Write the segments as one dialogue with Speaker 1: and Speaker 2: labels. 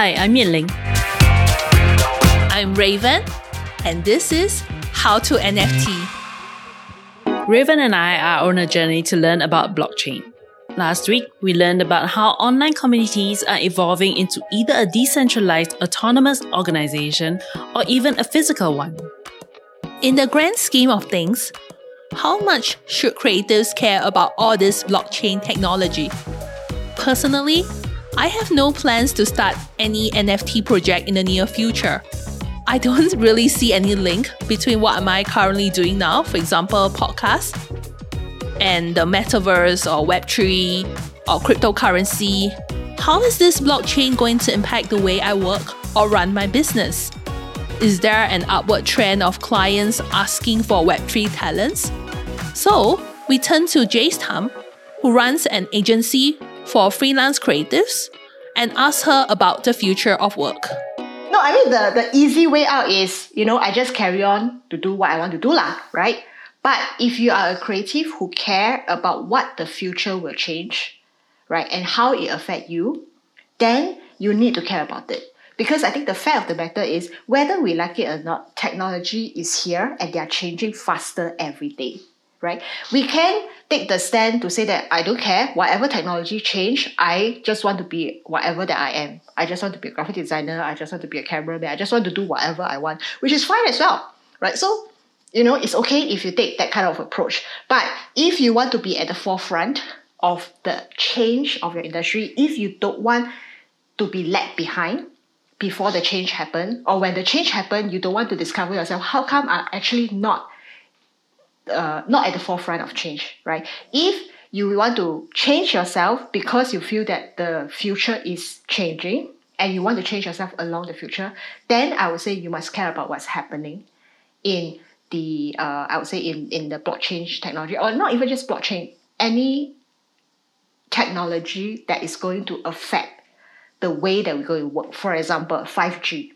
Speaker 1: Hi, I'm Ling.
Speaker 2: I'm Raven, and this is How to NFT.
Speaker 1: Raven and I are on a journey to learn about blockchain. Last week, we learned about how online communities are evolving into either a decentralized autonomous organization or even a physical one.
Speaker 2: In the grand scheme of things, how much should creators care about all this blockchain technology? Personally, I have no plans to start any NFT project in the near future. I don't really see any link between what am I currently doing now, for example, podcast, and the metaverse or Web3 or cryptocurrency. How is this blockchain going to impact the way I work or run my business? Is there an upward trend of clients asking for Web3 talents? So, we turn to Jace Tam, who runs an agency for freelance creatives, and ask her about the future of work.
Speaker 3: No, I mean the, the easy way out is, you know, I just carry on to do what I want to do lah, right? But if you are a creative who care about what the future will change, right, and how it affect you, then you need to care about it. Because I think the fact of the matter is, whether we like it or not, technology is here and they are changing faster every day right? We can take the stand to say that I don't care, whatever technology change, I just want to be whatever that I am. I just want to be a graphic designer, I just want to be a cameraman, I just want to do whatever I want, which is fine as well, right? So, you know, it's okay if you take that kind of approach. But if you want to be at the forefront of the change of your industry, if you don't want to be left behind, before the change happen or when the change happen you don't want to discover yourself how come i'm actually not uh, not at the forefront of change, right? If you want to change yourself because you feel that the future is changing and you want to change yourself along the future, then I would say you must care about what's happening in the uh, I would say in in the blockchain technology or not even just blockchain, any technology that is going to affect the way that we're going to work. For example, 5G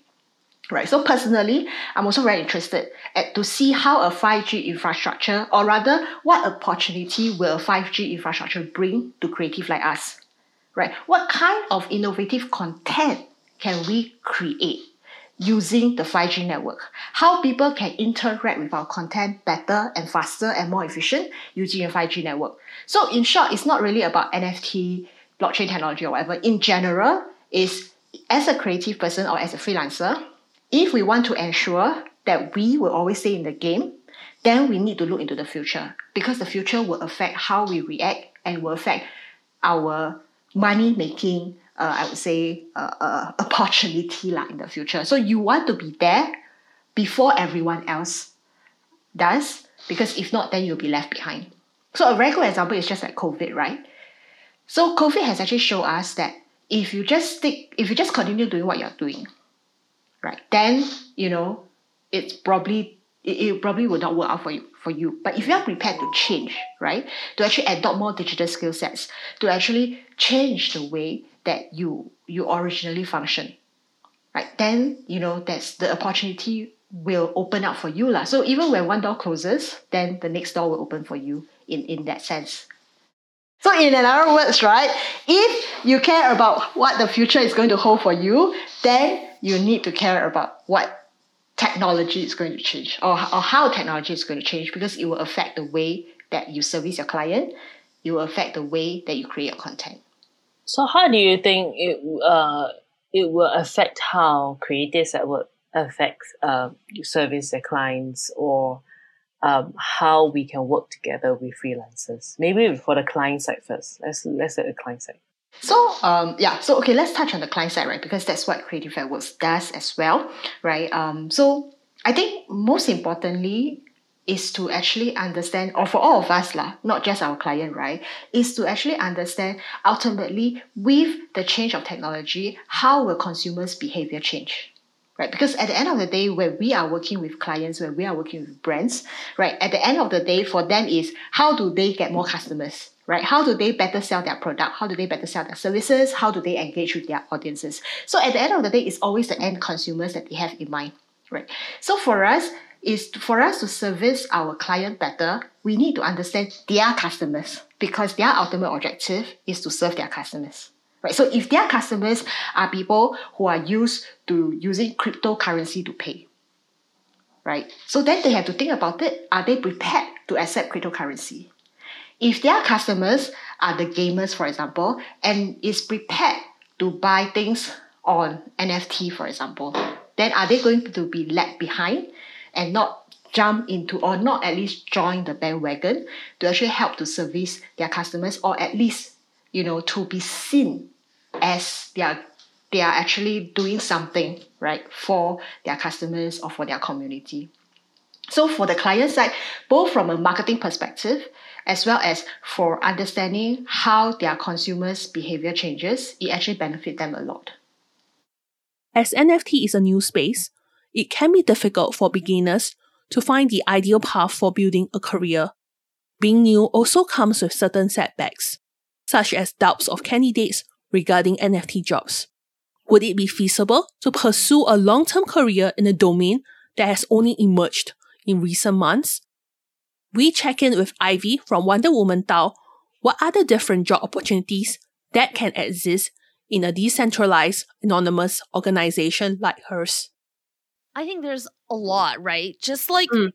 Speaker 3: right? So personally, I'm also very interested at, to see how a 5G infrastructure, or rather, what opportunity will a 5G infrastructure bring to creative like us, right? What kind of innovative content can we create using the 5G network? How people can interact with our content better and faster and more efficient using a 5G network. So in short, it's not really about NFT, blockchain technology or whatever. In general, is as a creative person or as a freelancer, if we want to ensure that we will always stay in the game, then we need to look into the future because the future will affect how we react and will affect our money making, uh, I would say, uh, uh, opportunity like in the future. So you want to be there before everyone else does because if not, then you'll be left behind. So a very good example is just like COVID, right? So COVID has actually shown us that if you just stick, if you just continue doing what you're doing, right? Then you know it's probably it, probably will not work out for you for you. But if you are prepared to change, right, to actually adopt more digital skill sets, to actually change the way that you you originally function, right? Then you know that's the opportunity will open up for you lah. So even when one door closes, then the next door will open for you in in that sense. So in other words, right, if you care about what the future is going to hold for you, then you need to care about what technology is going to change or, or how technology is going to change because it will affect the way that you service your client, it will affect the way that you create your content.
Speaker 4: So how do you think it uh it will affect how creatives at work affects uh, service their clients or um, how we can work together with freelancers. Maybe for the client side first. Let's let's say the client side.
Speaker 3: So um, yeah, so okay, let's touch on the client side, right? Because that's what Creative at Works does as well, right? Um, so I think most importantly is to actually understand, or for all of us lah, not just our client, right? Is to actually understand ultimately with the change of technology, how will consumers' behavior change? right? Because at the end of the day, when we are working with clients, when we are working with brands, right? At the end of the day, for them is how do they get more customers, right? How do they better sell their product? How do they better sell their services? How do they engage with their audiences? So at the end of the day, it's always the end consumers that they have in mind, right? So for us, is for us to service our client better, we need to understand their customers because their ultimate objective is to serve their customers right? So if their customers are people who are used to using cryptocurrency to pay, right? So then they have to think about it. Are they prepared to accept cryptocurrency? If their customers are the gamers, for example, and is prepared to buy things on NFT, for example, then are they going to be left behind and not jump into or not at least join the bandwagon to actually help to service their customers or at least you know to be seen as they are they are actually doing something right for their customers or for their community so for the client side both from a marketing perspective as well as for understanding how their consumers behavior changes it actually benefits them a lot
Speaker 2: as nft is a new space it can be difficult for beginners to find the ideal path for building a career. Being new also comes with certain setbacks, such as doubts of candidates regarding NFT jobs. Would it be feasible to pursue a long term career in a domain that has only emerged in recent months? We check in with Ivy from Wonder Woman DAO. What are the different job opportunities that can exist in a decentralized, anonymous organization like hers?
Speaker 5: I think there's a lot, right? Just like mm.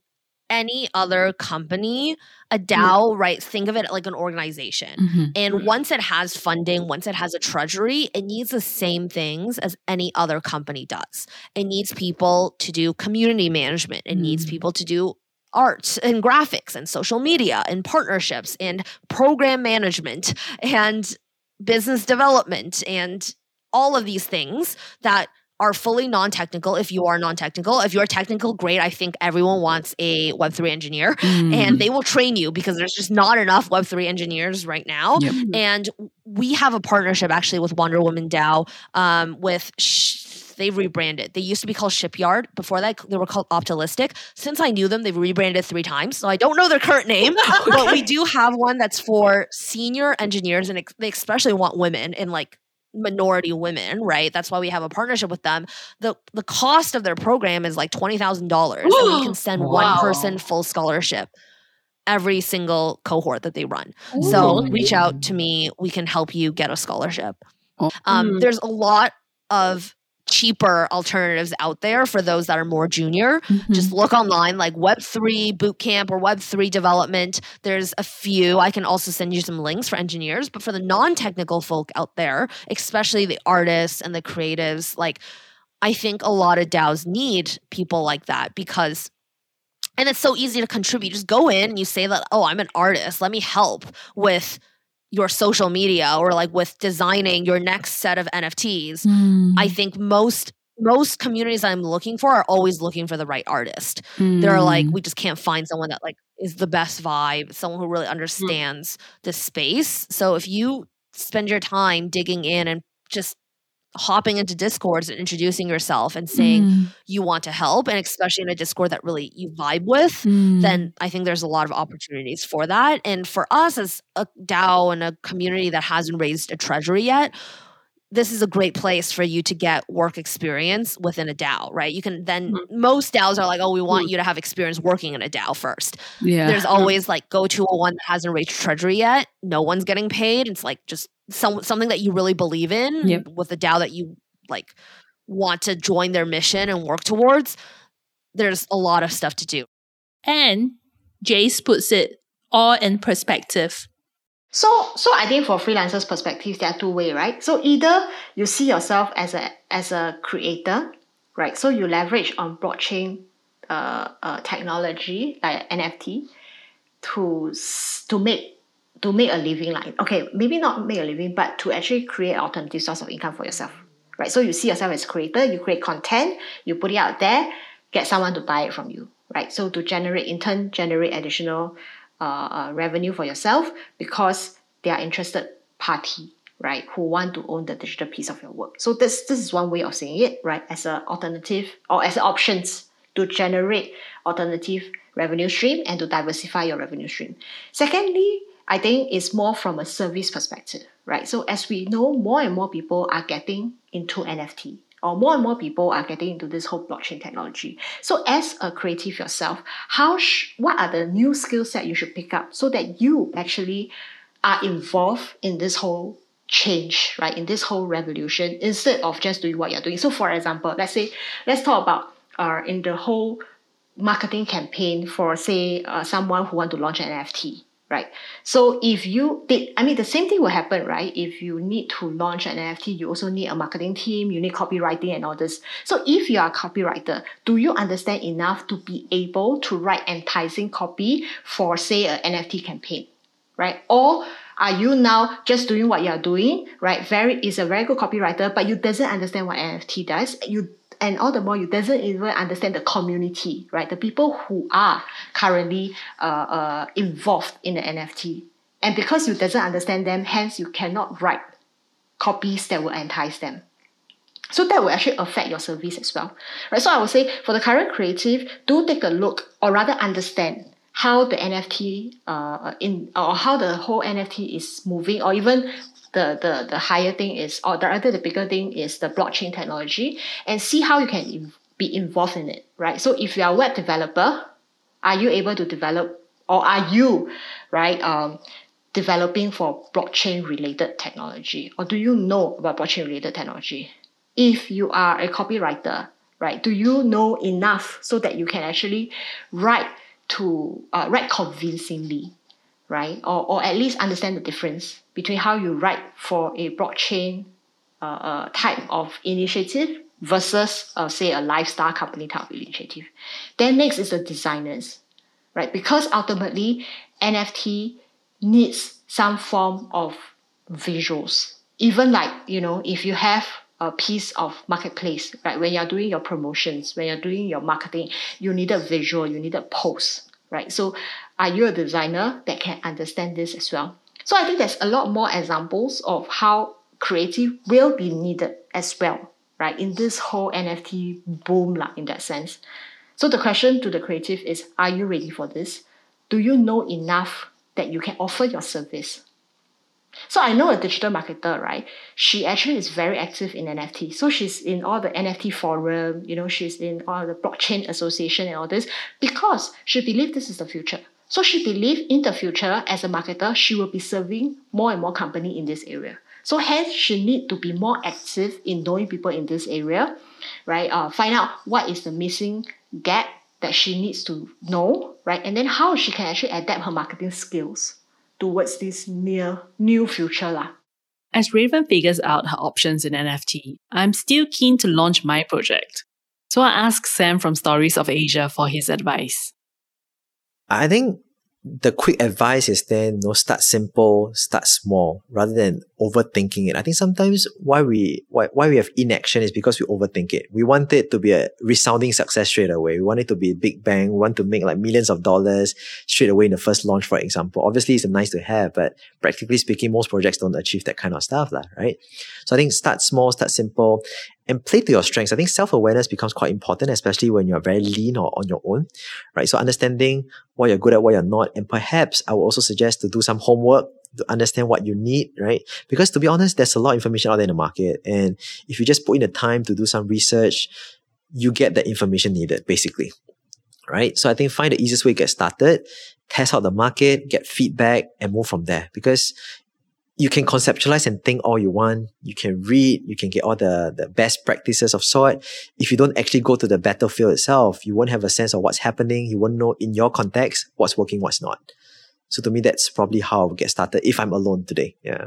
Speaker 5: Any other company, a DAO, mm. right? Think of it like an organization. Mm-hmm. And mm-hmm. once it has funding, once it has a treasury, it needs the same things as any other company does. It needs people to do community management, it mm. needs people to do art and graphics and social media and partnerships and program management and business development and all of these things that are fully non-technical if you are non-technical if you're technical great i think everyone wants a web3 engineer mm. and they will train you because there's just not enough web3 engineers right now yep. and we have a partnership actually with wonder woman dao um, with sh- they rebranded. They used to be called Shipyard. Before that, they were called Optilistic. Since I knew them, they've rebranded three times. So I don't know their current name, but we do have one that's for senior engineers, and they especially want women in like minority women, right? That's why we have a partnership with them. The the cost of their program is like twenty thousand dollars, and we can send wow. one person full scholarship every single cohort that they run. Ooh. So reach out to me. We can help you get a scholarship. Oh. Um, mm. There's a lot of cheaper alternatives out there for those that are more junior. Mm-hmm. Just look online like Web3 bootcamp or Web3 development. There's a few. I can also send you some links for engineers, but for the non-technical folk out there, especially the artists and the creatives, like I think a lot of DAOs need people like that because and it's so easy to contribute. Just go in and you say that, "Oh, I'm an artist. Let me help with your social media or like with designing your next set of NFTs, mm. I think most most communities I'm looking for are always looking for the right artist. Mm. They're like, we just can't find someone that like is the best vibe, someone who really hmm. understands mm. the space. So if you spend your time digging in and just hopping into discords and introducing yourself and saying mm. you want to help and especially in a discord that really you vibe with mm. then i think there's a lot of opportunities for that and for us as a dao and a community that hasn't raised a treasury yet this is a great place for you to get work experience within a DAO, right? You can then mm most DAOs are like, oh, we want mm you to have experience working in a DAO first. Yeah. There's always like go to a one that hasn't raised treasury yet. No one's getting paid. It's like just some something that you really believe in yep. with a DAO that you like want to join their mission and work towards. There's a lot of stuff to do.
Speaker 2: And Jace puts it all in perspective.
Speaker 3: So, so I think for freelancers' perspective, there are two way, right? So either you see yourself as a as a creator, right? So you leverage on blockchain uh, uh, technology like NFT to to make to make a living like okay maybe not make a living but to actually create alternative source of income for yourself right so you see yourself as a creator you create content you put it out there get someone to buy it from you right so to generate in turn generate additional uh, uh, revenue for yourself because they are interested party right who want to own the digital piece of your work. So this this is one way of saying it right as an alternative or as options to generate alternative revenue stream and to diversify your revenue stream. Secondly I think it's more from a service perspective, right? So as we know, more and more people are getting into NFT or more and more people are getting into this whole blockchain technology. So as a creative yourself, how sh- what are the new skill set you should pick up so that you actually are involved in this whole change, right, in this whole revolution instead of just doing what you're doing. So, for example, let's say, let's talk about uh, in the whole marketing campaign for, say, uh, someone who want to launch an NFT, right? So, if you did, I mean, the same thing will happen, right? If you need to launch an NFT, you also need a marketing team, you need copywriting and all this. So, if you are a copywriter, do you understand enough to be able to write enticing copy for, say, an NFT campaign, right? Or are you now just doing what you're doing, right? Very is a very good copywriter, but you doesn't understand what NFT does. You and all the more you doesn't even understand the community, right? The people who are currently uh, uh, involved in the NFT. And because you doesn't understand them, hence you cannot write copies that will entice them. So that will actually affect your service as well, right? So I would say for the current creative, do take a look or rather understand how the NFT uh, in or how the whole NFT is moving, or even the the the higher thing is, or the the bigger thing is the blockchain technology, and see how you can be involved in it, right? So if you are a web developer, are you able to develop, or are you, right? Um, developing for blockchain related technology or do you know about blockchain related technology if you are a copywriter right do you know enough so that you can actually write to uh, write convincingly, right? Or, or at least understand the difference between how you write for a blockchain uh, uh, type of initiative versus, uh, say, a lifestyle company type of initiative. Then next is the designers, right? Because ultimately, NFT needs some form of visuals. Even like, you know, if you have a piece of marketplace, right? When you're doing your promotions, when you're doing your marketing, you need a visual, you need a post, right? So are you a designer that can understand this as well? So I think there's a lot more examples of how creative will be needed as well, right? In this whole NFT boom lah, in that sense. So the question to the creative is, are you ready for this? Do you know enough that you can offer your service? So I know a digital marketer, right? She actually is very active in NFT. So she's in all the NFT forum, you know, she's in all the blockchain association and all this because she believes this is the future. So she believes in the future as a marketer, she will be serving more and more company in this area. So hence she need to be more active in knowing people in this area, right? Uh, find out what is the missing gap that she needs to know, right? And then how she can actually adapt her marketing skills towards this near new future. Lah.
Speaker 1: As Raven figures out her options in NFT, I'm still keen to launch my project. So I asked Sam from Stories of Asia for his advice.
Speaker 6: I think the quick advice is then you know, start simple, start small, rather than overthinking it. I think sometimes why we why, why we have inaction is because we overthink it. We want it to be a resounding success straight away. We want it to be a big bang. We want to make like millions of dollars straight away in the first launch, for example. Obviously, it's nice to have, but practically speaking, most projects don't achieve that kind of stuff, lah, right? So I think start small, start simple, and play to your strengths. I think self awareness becomes quite important, especially when you're very lean or on your own, right? So understanding what you're good at, what you're not, and perhaps I would also suggest to do some homework to understand what you need, right? Because to be honest, there's a lot of information out there in the market, and if you just put in the time to do some research, you get the information needed, basically, right? So I think find the easiest way to get started, test out the market, get feedback, and move from there. Because you can conceptualize and think all you want. You can read, you can get all the, the best practices of sort. If you don't actually go to the battlefield itself, you won't have a sense of what's happening. You won't know in your context what's working, what's not. So to me, that's probably how I would get started if I'm alone today. Yeah.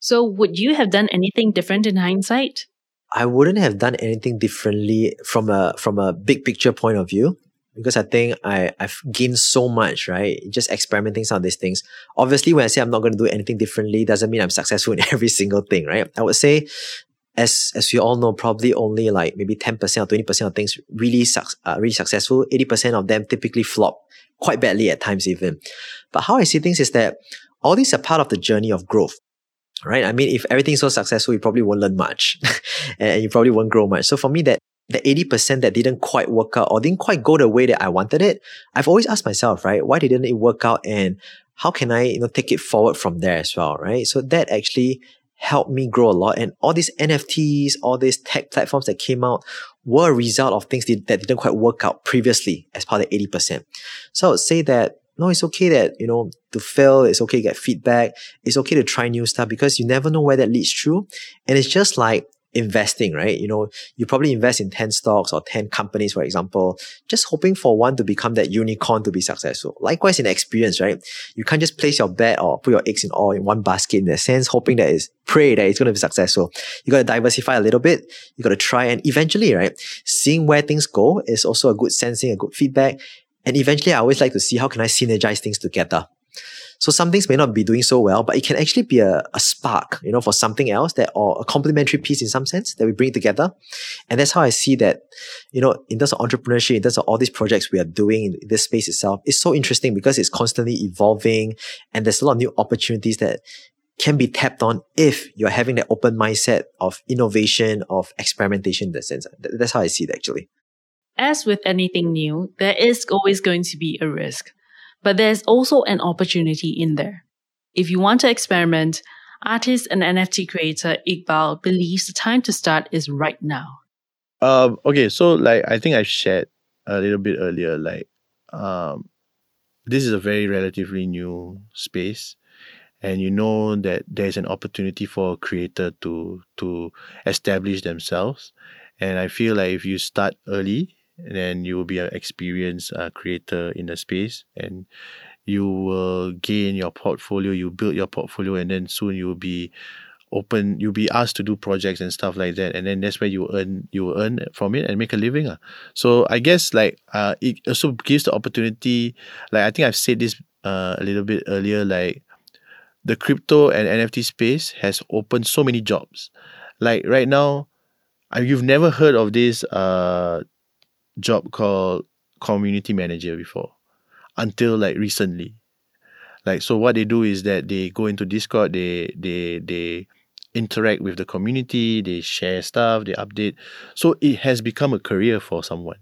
Speaker 1: So would you have done anything different in hindsight?
Speaker 6: I wouldn't have done anything differently from a from a big picture point of view because I think I, I've gained so much, right? Just experimenting some of these things. Obviously, when I say I'm not going to do anything differently, doesn't mean I'm successful in every single thing, right? I would say, as as we all know, probably only like maybe 10% or 20% of things really suc- uh, really successful. 80% of them typically flop quite badly at times even. But how I see things is that all these are part of the journey of growth right? I mean, if everything's so successful, you probably won't learn much and you probably won't grow much. So for me, that the 80% that didn't quite work out or didn't quite go the way that I wanted it, I've always asked myself, right? Why didn't it work out and how can I, you know, take it forward from there as well, right? So that actually helped me grow a lot. And all these NFTs, all these tech platforms that came out were a result of things that didn't quite work out previously as part of the 80%. So I would say that no, it's okay that, you know, to fail, it's okay to get feedback, it's okay to try new stuff because you never know where that leads through. And it's just like investing, right? You know, you probably invest in 10 stocks or 10 companies, for example, just hoping for one to become that unicorn to be successful. Likewise in experience, right? You can't just place your bet or put your eggs in all in one basket in a sense, hoping that it's pray that it's going to be successful. You got to diversify a little bit. You got to try and eventually, right? Seeing where things go is also a good sensing, a good feedback. And eventually I always like to see how can I synergize things together. So some things may not be doing so well, but it can actually be a, a spark, you know, for something else that or a complementary piece in some sense that we bring together. And that's how I see that, you know, in terms of entrepreneurship, in terms of all these projects we are doing in this space itself, it's so interesting because it's constantly evolving and there's a lot of new opportunities that can be tapped on if you're having that open mindset of innovation, of experimentation in that sense. That's how I see it actually.
Speaker 1: As with anything new, there is always going to be a risk. But there's also an opportunity in there. If you want to experiment, artist and NFT creator Iqbal believes the time to start is right now.
Speaker 7: Um, okay, so like I think I shared a little bit earlier, like um, this is a very relatively new space, and you know that there's an opportunity for a creator to to establish themselves, and I feel like if you start early and then you will be an experienced uh, creator in the space and you will gain your portfolio you build your portfolio and then soon you will be open you'll be asked to do projects and stuff like that and then that's where you earn you earn from it and make a living uh. so i guess like uh it also gives the opportunity like i think i've said this uh, a little bit earlier like the crypto and nft space has opened so many jobs like right now you've never heard of this uh job called community manager before until like recently. Like so what they do is that they go into Discord, they they they interact with the community, they share stuff, they update. So it has become a career for someone.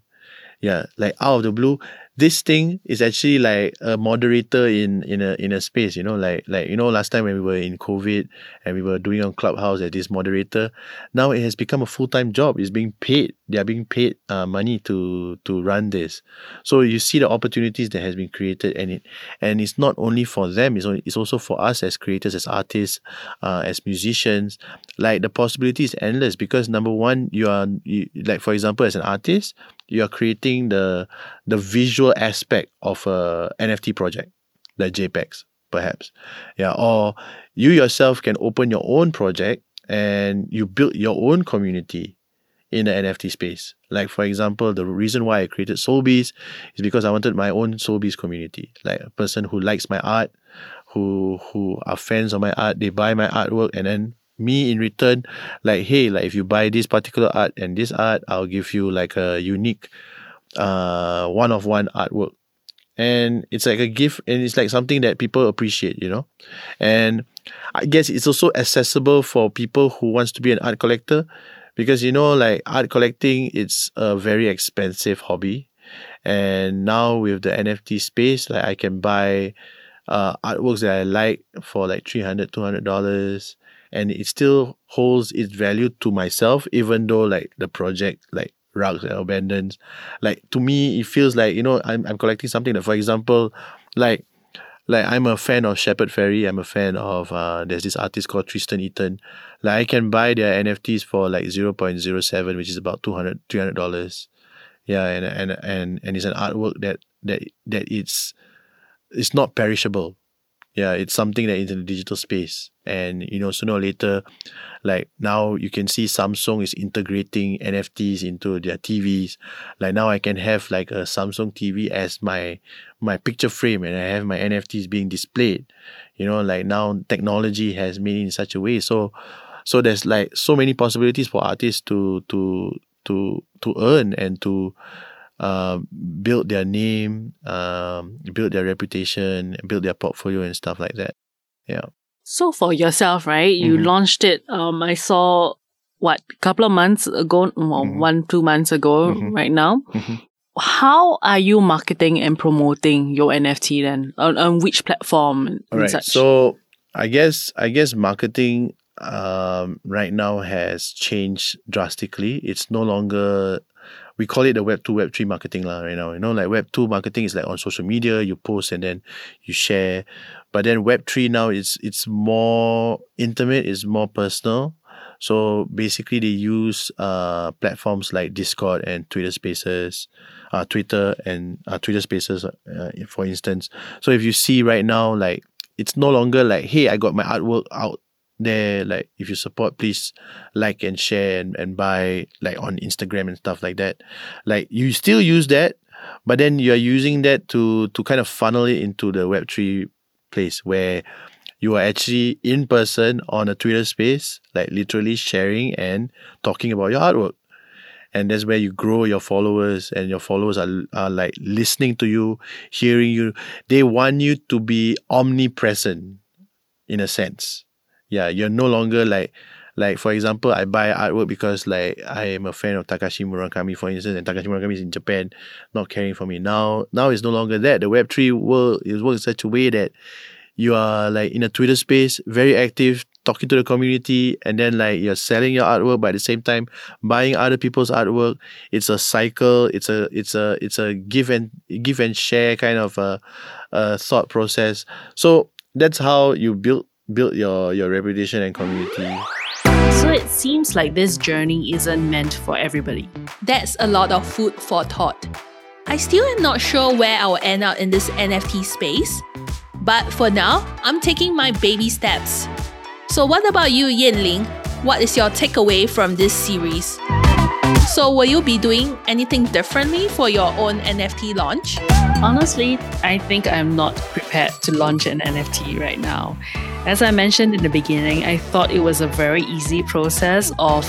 Speaker 7: Yeah, like out of the blue, this thing is actually like a moderator in in a in a space you know like like you know last time when we were in covid and we were doing on clubhouse as this moderator now it has become a full-time job. It's being paid they are being paid uh, money to to run this. So you see the opportunities that has been created and it and it's not only for them it's, only, it's also for us as creators as artists uh, as musicians. Like the possibility is endless because number one you are you, like for example as an artist you are creating the the visual aspect of a NFT project, like JPEGs, perhaps. Yeah, or you yourself can open your own project and you build your own community in the NFT space. Like for example, the reason why I created Soulbees is because I wanted my own Soulbees community, like a person who likes my art, who who are fans of my art, they buy my artwork, and then me in return, like hey, like if you buy this particular art and this art, I'll give you like a unique uh one of one artwork. And it's like a gift and it's like something that people appreciate you know? And i guess it's also accessible for people who wants to be an art collector because you know like art collecting it's a very expensive hobby. And now with the nft space like i can buy uh artworks that i like for like 300 200 dollars and it still holds its value to myself even though like the project like rugs and abandons. Like to me, it feels like you know I'm I'm collecting something that, for example, like like I'm a fan of Shepard Fairey. I'm a fan of uh there's this artist called Tristan Eaton. Like I can buy their NFTs for like 0.07, which is about 200 300 dollars. Yeah, and and and and it's an artwork that that that it's it's not perishable yeah it's something that is in the digital space. And you know sooner or later like now you can see samsung is integrating nfts into their tvs like now i can have like a samsung tv as my my picture frame and i have my nfts being displayed. You know like now technology has made it in such a way. So so there's like so many possibilities for artists to to to to earn and to uh, build their name, um, build their reputation, build their portfolio and stuff like that. Yeah.
Speaker 1: So for yourself, right? You mm-hmm. launched it. Um, I saw what a couple of months ago, well, mm-hmm. one two months ago, mm-hmm. right now. Mm-hmm. How are you marketing and promoting your NFT then? On, on which platform?
Speaker 7: All right. Such? So I guess I guess marketing um, right now has changed drastically. It's no longer we call it the web two, web three marketing lah right now. You know, like web two marketing is like on social media, you post and then you share. But then web three now it's it's more intimate, it's more personal. So basically, they use uh, platforms like Discord and Twitter Spaces, uh, Twitter and uh, Twitter Spaces, uh, for instance. So if you see right now, like it's no longer like, hey, I got my artwork out there. Like if you support, please like and share and, and buy like on Instagram and stuff like that. Like you still use that, but then you are using that to to kind of funnel it into the Web three place where you are actually in person on a Twitter space, like literally sharing and talking about your artwork. And that's where you grow your followers, and your followers are, are like listening to you, hearing you. They want you to be omnipresent in a sense. Yeah, you're no longer like, like for example, I buy artwork because like I am a fan of Takashi Murakami, for instance, and Takashi Murakami is in Japan, not caring for me. Now, now it's no longer that. The Web three world is working in such a way that you are like in a Twitter space, very active, talking to the community, and then like you're selling your artwork, but at the same time buying other people's artwork. It's a cycle. It's a it's a it's a give and give and share kind of a, a thought process. So that's how you build build your your reputation and community.
Speaker 1: So it seems like this journey isn't meant for everybody.
Speaker 2: That's a lot of food for thought. I still am not sure where I will end up in this NFT space, but for now, I'm taking my baby steps. So, what about you, Yanling? What is your takeaway from this series? So, will you be doing anything differently for your own NFT launch?
Speaker 1: Honestly, I think I'm not prepared to launch an NFT right now. As I mentioned in the beginning, I thought it was a very easy process of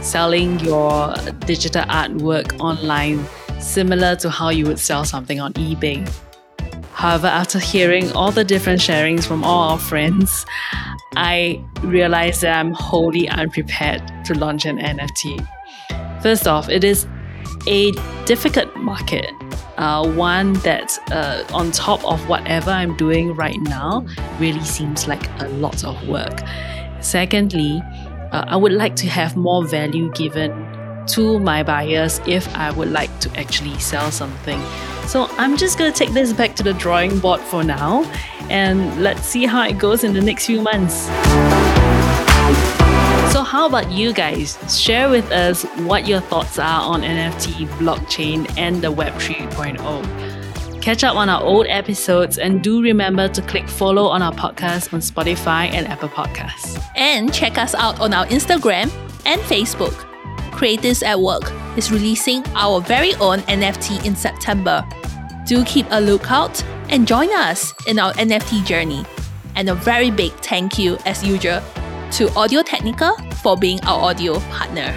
Speaker 1: selling your digital artwork online, similar to how you would sell something on eBay. However, after hearing all the different sharings from all our friends, I realized that I'm wholly unprepared to launch an NFT. First off, it is a difficult market, uh, one that, uh, on top of whatever I'm doing right now, really seems like a lot of work. Secondly, uh, I would like to have more value given to my buyers if I would like to actually sell something. So I'm just going to take this back to the drawing board for now and let's see how it goes in the next few months. How about you guys? Share with us what your thoughts are on NFT, blockchain, and the Web 3.0. Catch up on our old episodes and do remember to click follow on our podcast on Spotify and Apple Podcasts.
Speaker 2: And check us out on our Instagram and Facebook. Creatives at Work is releasing our very own NFT in September. Do keep a lookout and join us in our NFT journey. And a very big thank you, as usual, to Audio Technica for being our audio partner.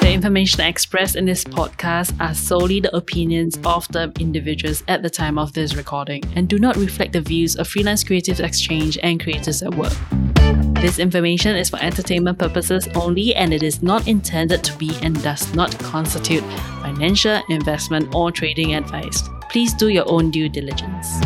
Speaker 1: The information expressed in this podcast are solely the opinions of the individuals at the time of this recording and do not reflect the views of Freelance Creatives Exchange and Creators at Work. This information is for entertainment purposes only and it is not intended to be and does not constitute financial, investment, or trading advice. Please do your own due diligence.